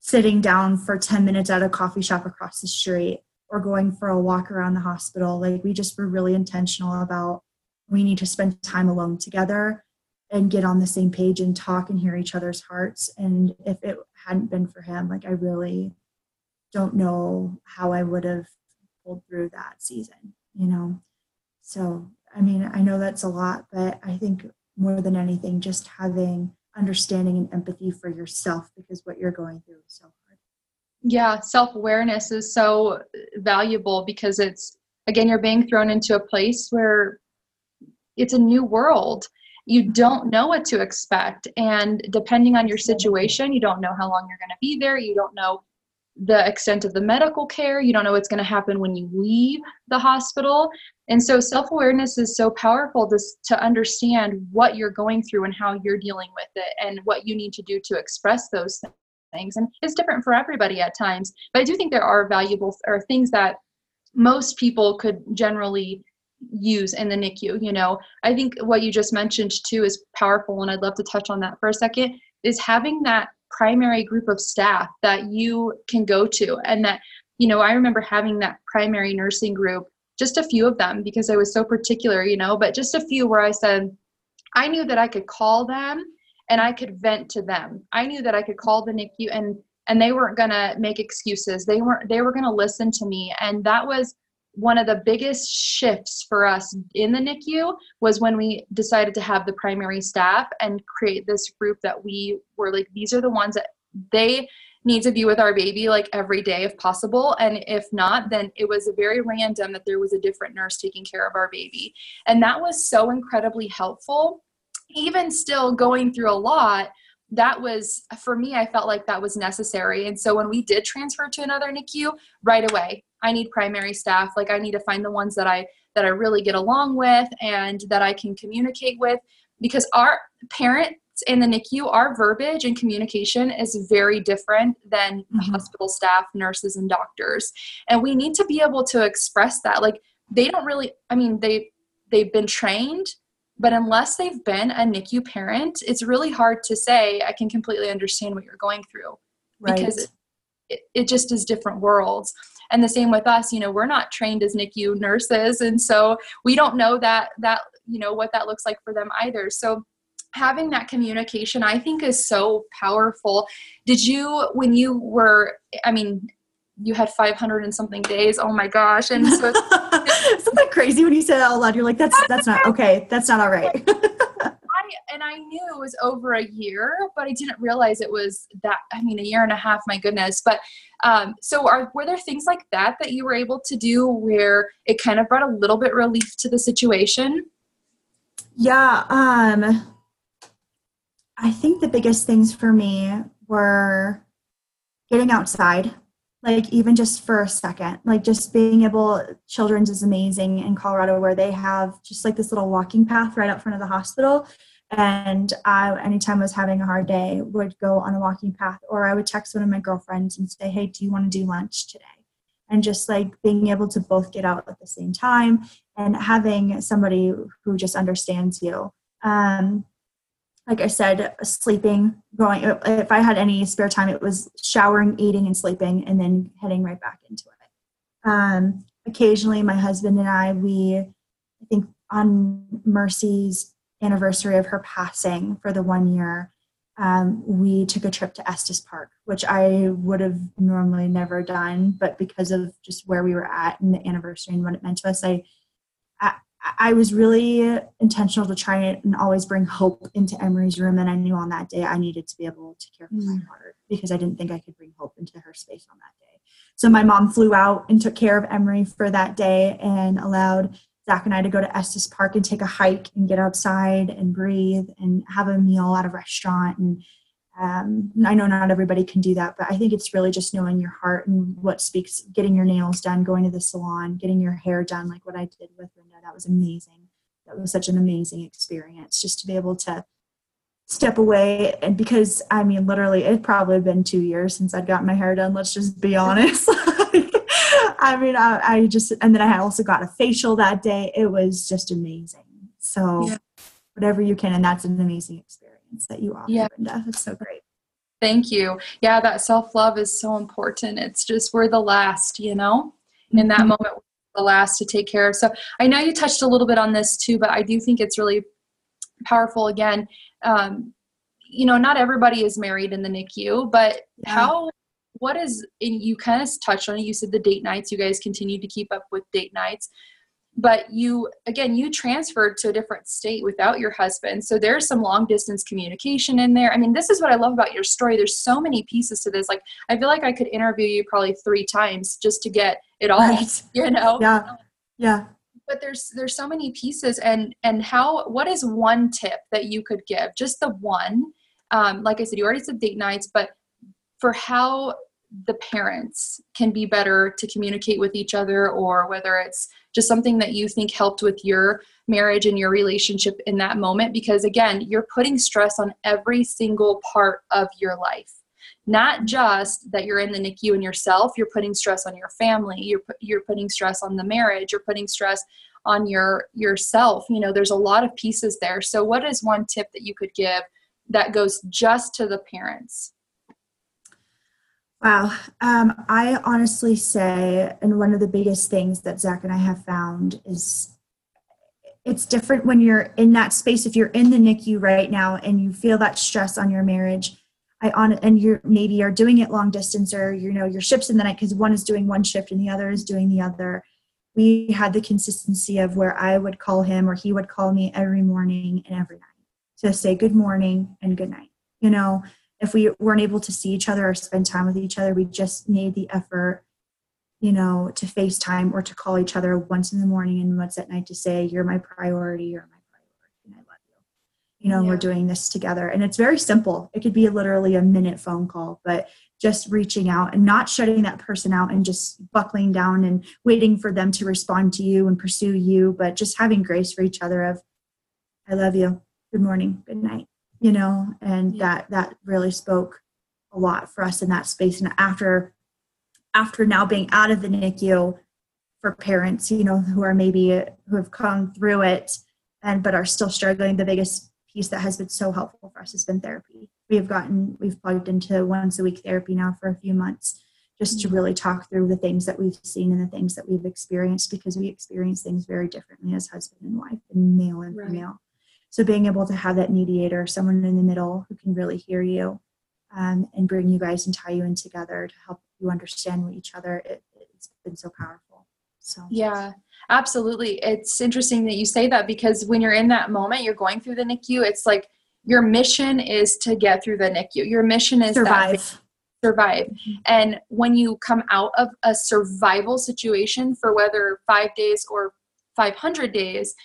sitting down for 10 minutes at a coffee shop across the street or going for a walk around the hospital, like we just were really intentional about we need to spend time alone together and get on the same page and talk and hear each other's hearts. And if it hadn't been for him, like I really don't know how I would have pulled through that season, you know? So, I mean, I know that's a lot, but I think more than anything, just having understanding and empathy for yourself because what you're going through is so hard. Yeah, self awareness is so valuable because it's, again, you're being thrown into a place where it's a new world you don't know what to expect. And depending on your situation you don't know how long you're going to be there. You don't know the extent of the medical care. You don't know what's going to happen when you leave the hospital. And so self-awareness is so powerful to, to understand what you're going through and how you're dealing with it and what you need to do to express those things. And it's different for everybody at times but i do think there are valuable or things that most people could generally use in the NICU. You know, I think what you just mentioned too is powerful, and I'd love to touch on that for a second. Is having that primary group of staff that you can go to, and that you know, I remember having that primary nursing group, just a few of them because I was so particular, you know, but just a few where I said, I knew that I could call them and I could vent to them. I knew that I could call the NICU and and they weren't gonna make excuses. They weren't they were gonna listen to me. And that was one of the biggest shifts for us in the NICU was when we decided to have the primary staff and create this group that we were like, these are the ones that they need to be with our baby like every day if possible. And if not, then it was very random that there was a different nurse taking care of our baby. And that was so incredibly helpful. Even still going through a lot, that was for me i felt like that was necessary and so when we did transfer to another nicu right away i need primary staff like i need to find the ones that i that i really get along with and that i can communicate with because our parents in the nicu our verbiage and communication is very different than mm-hmm. hospital staff nurses and doctors and we need to be able to express that like they don't really i mean they they've been trained but unless they've been a NICU parent, it's really hard to say, I can completely understand what you're going through. Right. Because it, it, it just is different worlds. And the same with us, you know, we're not trained as NICU nurses. And so we don't know that, that, you know, what that looks like for them either. So having that communication i think is so powerful did you when you were i mean you had 500 and something days. Oh my gosh. And so isn't that crazy when you say that out loud? You're like, that's, that's not okay. That's not all right. And I knew it was over a year, but I didn't realize it was that, I mean, a year and a half, my goodness. But um, so are, were there things like that that you were able to do where it kind of brought a little bit relief to the situation? Yeah. Um, I think the biggest things for me were getting outside like even just for a second like just being able children's is amazing in colorado where they have just like this little walking path right out front of the hospital and I, anytime I was having a hard day, would go on a walking path, or I would text one of my girlfriends and say, "Hey, do you want to do lunch today?" And just like being able to both get out at the same time, and having somebody who just understands you. Um, like I said, sleeping, going, if I had any spare time, it was showering, eating, and sleeping, and then heading right back into it. Um, occasionally, my husband and I, we, I think on Mercy's anniversary of her passing for the one year, um, we took a trip to Estes Park, which I would have normally never done, but because of just where we were at and the anniversary and what it meant to us, I, I, I was really intentional to try and always bring hope into Emery's room. And I knew on that day I needed to be able to care for mm. my daughter because I didn't think I could bring hope into her space on that day. So my mom flew out and took care of Emery for that day and allowed Zach and I to go to Estes Park and take a hike and get outside and breathe and have a meal at a restaurant. And um, I know not everybody can do that, but I think it's really just knowing your heart and what speaks, getting your nails done, going to the salon, getting your hair done, like what I did with Linda. That was amazing. That was such an amazing experience just to be able to step away. And because, I mean, literally, it probably been two years since I'd gotten my hair done. Let's just be honest. I mean, I, I, just, and then I also got a facial that day. It was just amazing. So, yeah. whatever you can, and that's an amazing experience that you offer, yeah. Brenda. That's so great. Thank you. Yeah, that self love is so important. It's just we're the last, you know, in that mm-hmm. moment, the last to take care of. So, I know you touched a little bit on this too, but I do think it's really powerful. Again, um, you know, not everybody is married in the NICU, but yeah. how what is and you kind of touched on it you said the date nights you guys continue to keep up with date nights. But you again you transferred to a different state without your husband so there's some long distance communication in there. I mean this is what i love about your story. There's so many pieces to this. Like i feel like i could interview you probably three times just to get it all right. you know? Yeah. Yeah. But there's there's so many pieces and and how what is one tip that you could give? Just the one. Um, like i said you already said date nights but for how the parents can be better to communicate with each other or whether it's just something that you think helped with your marriage and your relationship in that moment because again you're putting stress on every single part of your life. Not just that you're in the NICU and yourself you're putting stress on your family you're you're putting stress on the marriage you're putting stress on your yourself you know there's a lot of pieces there. So what is one tip that you could give that goes just to the parents Wow. Um, I honestly say, and one of the biggest things that Zach and I have found is it's different when you're in that space. If you're in the NICU right now and you feel that stress on your marriage, I on and you're maybe are doing it long distance or you know your shifts in the night because one is doing one shift and the other is doing the other. We had the consistency of where I would call him or he would call me every morning and every night to say good morning and good night. You know, if we weren't able to see each other or spend time with each other, we just made the effort, you know, to FaceTime or to call each other once in the morning and once at night to say, You're my priority, you're my priority, and I love you. You know, yeah. we're doing this together. And it's very simple. It could be literally a minute phone call, but just reaching out and not shutting that person out and just buckling down and waiting for them to respond to you and pursue you, but just having grace for each other of, I love you. Good morning. Good night you know and yeah. that that really spoke a lot for us in that space and after after now being out of the NICU for parents you know who are maybe who have come through it and but are still struggling the biggest piece that has been so helpful for us has been therapy we have gotten we've plugged into once a week therapy now for a few months just to mm-hmm. really talk through the things that we've seen and the things that we've experienced because we experience things very differently as husband and wife and male and right. female so being able to have that mediator, someone in the middle who can really hear you um, and bring you guys and tie you in together to help you understand each other, it, it's been so powerful. So yeah, absolutely. It's interesting that you say that because when you're in that moment, you're going through the NICU. It's like your mission is to get through the NICU. Your mission is survive. survive. Mm-hmm. And when you come out of a survival situation for whether five days or 500 days,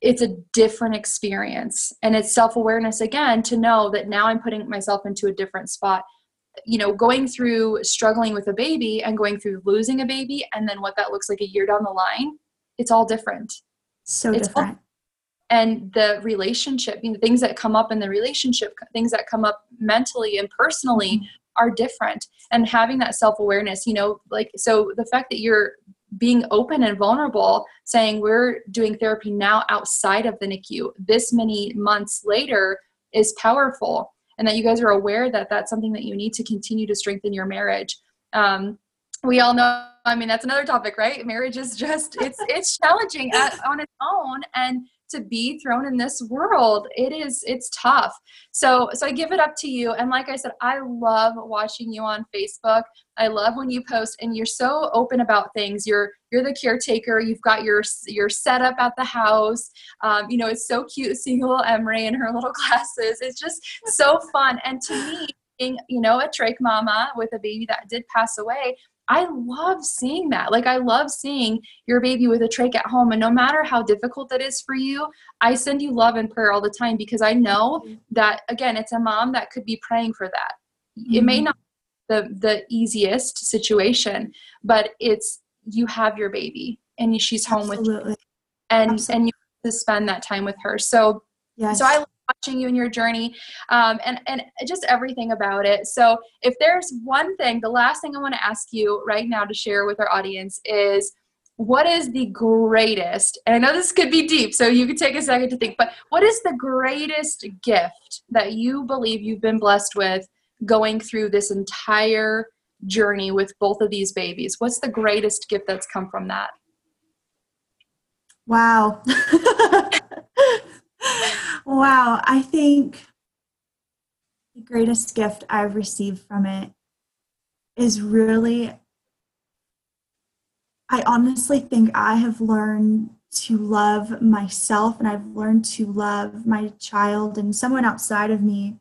it's a different experience. And it's self-awareness again to know that now i'm putting myself into a different spot. You know going through struggling with a baby and going through losing a baby and then what that looks like a year down the line it's all different. So it's different. All, and the relationship you know, things that come up in the relationship things that come up mentally and personally mm-hmm. are different. And having that self-awareness you know like so the fact that you're being open and vulnerable, saying we're doing therapy now outside of the NICU. This many months later, is powerful. And that you guys are aware that that's something that you need to continue to strengthen your marriage. Um, we all know i mean that's another topic right? Marriage is just it's it's challenging at, on its own. And to be thrown in this world. It is it's tough. So so i give it up to you. And like i said i love watching you on facebook. I love when you post and you're so open about things. You're you're the caretaker. You've got your your setup at the house. Um, you know it's so cute seeing little emery in her little glasses. It's just so fun. And to me being you know a trach mama with a baby that did pass away I love seeing that. Like, I love seeing your baby with a trach at home. And no matter how difficult that is for you, I send you love and prayer all the time because I know mm-hmm. that, again, it's a mom that could be praying for that. Mm-hmm. It may mm-hmm. not the the easiest situation but it's you have your baby and she's home Absolutely. with you and Absolutely. and you have to spend that time with her so yes. so i watching you in your journey um, and and just everything about it. So if there's one thing the last thing i want to ask you right now to share with our audience is what is the greatest and i know this could be deep so you could take a second to think but what is the greatest gift that you believe you've been blessed with going through this entire journey with both of these babies? What's the greatest gift that's come from that? Wow wow, I think the greatest gift I've received from it is really, I honestly think I have learned to love myself and I've learned to love my child and someone outside of me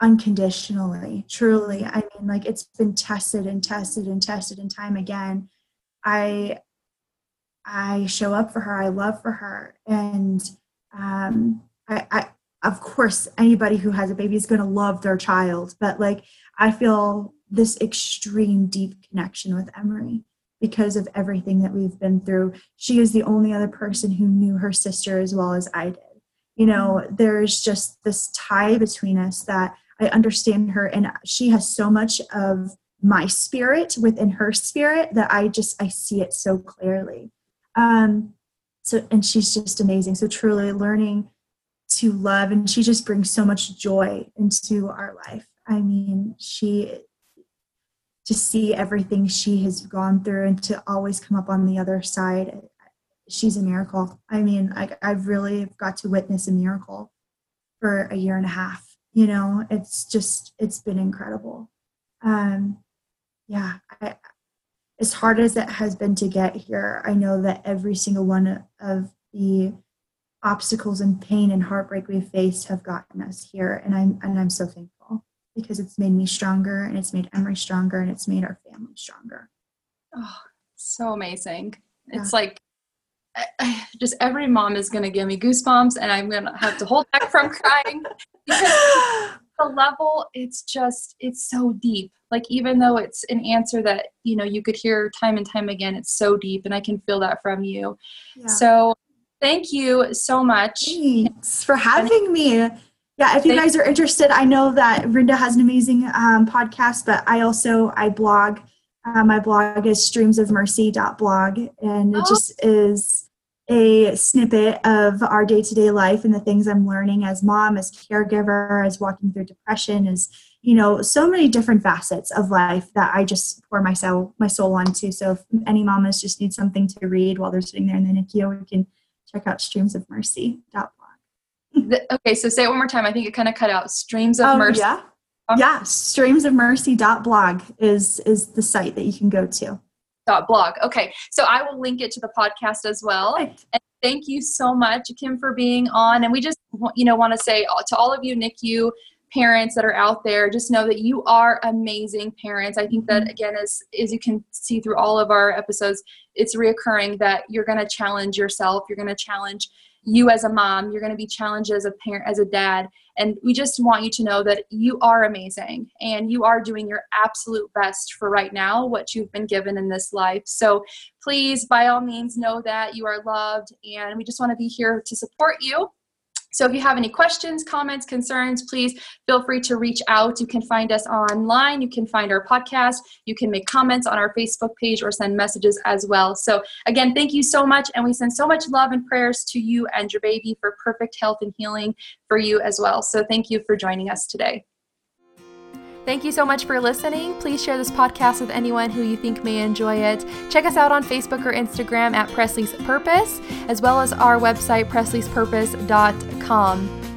unconditionally truly. I mean like it's been tested and tested and tested and time again. I i show up for her i love for her and um I, I of course anybody who has a baby is going to love their child but like i feel this extreme deep connection with emery because of everything that we've been through. She is the only other person who knew her sister as well as i did. You know there's just this tie between us that i understand her and she has so much of my spirit within her spirit that i just i see it so clearly. Um so and she's just amazing. So truly learning to love and she just brings so much joy into our life. I mean she to see everything she has gone through and to always come up on the other side she's a miracle. I mean I, i've really got to witness a miracle for a year and a half you know? It's just it's been incredible. Um yeah I, as hard as it has been to get here i know that every single one of the obstacles and pain and heartbreak we've faced have gotten us here and i'm and i'm so thankful because it's made me stronger and it's made emery stronger and it's made our family stronger oh so amazing yeah. it's like just every mom is going to give me goosebumps and i'm going to have to hold back from crying because the level it's just it's so deep like even though it's an answer that you know you could hear time and time again it's so deep and i can feel that from you yeah. so Thank you so much. Thanks for having me. Yeah, if you guys are interested, I know that Brenda has an amazing um, podcast, but I also I blog. Uh, my blog is streamsofmercy.blog, and it oh. just is a snippet of our day-to-day life and the things I'm learning as mom, as caregiver, as walking through depression, as you know, so many different facets of life that I just pour myself my soul onto. So if any mamas just need something to read while they're sitting there in the NICU, we can check out streamsofmercy.blog. okay, so say it one more time. I think it kind of cut out. Streams of oh, Mercy. Yeah. Yeah, streamsofmercy.blog is is the site that you can go to. Dot blog. Okay, so I will link it to the podcast as well. Right. And thank you so much, Kim, for being on. And we just you know want to say to all of you NICU parents that are out there just know that you are amazing parents i think that mm-hmm. again as as you can see through all of our episodes it's reoccurring that you're going to challenge yourself you're going to challenge you as a mom you're going to be challenged as a parent as a dad and we just want you to know that you are amazing and you are doing your absolute best for right now what you've been given in this life. So please by all means know that you are loved and we just want to be here to support you So if you have any questions, comments, concerns, please feel free to reach out. You can find us online. You can find our podcast. You can make comments on our Facebook page or send messages as well. So again, thank you so much. And we send so much love and prayers to you and your baby for perfect health and healing for you as well. So thank you for joining us today. Thank you so much for listening. Please share this podcast with anyone who you think may enjoy it. Check us out on Facebook or Instagram at Presley's Purpose, as well as our website, presleys.purpose.com.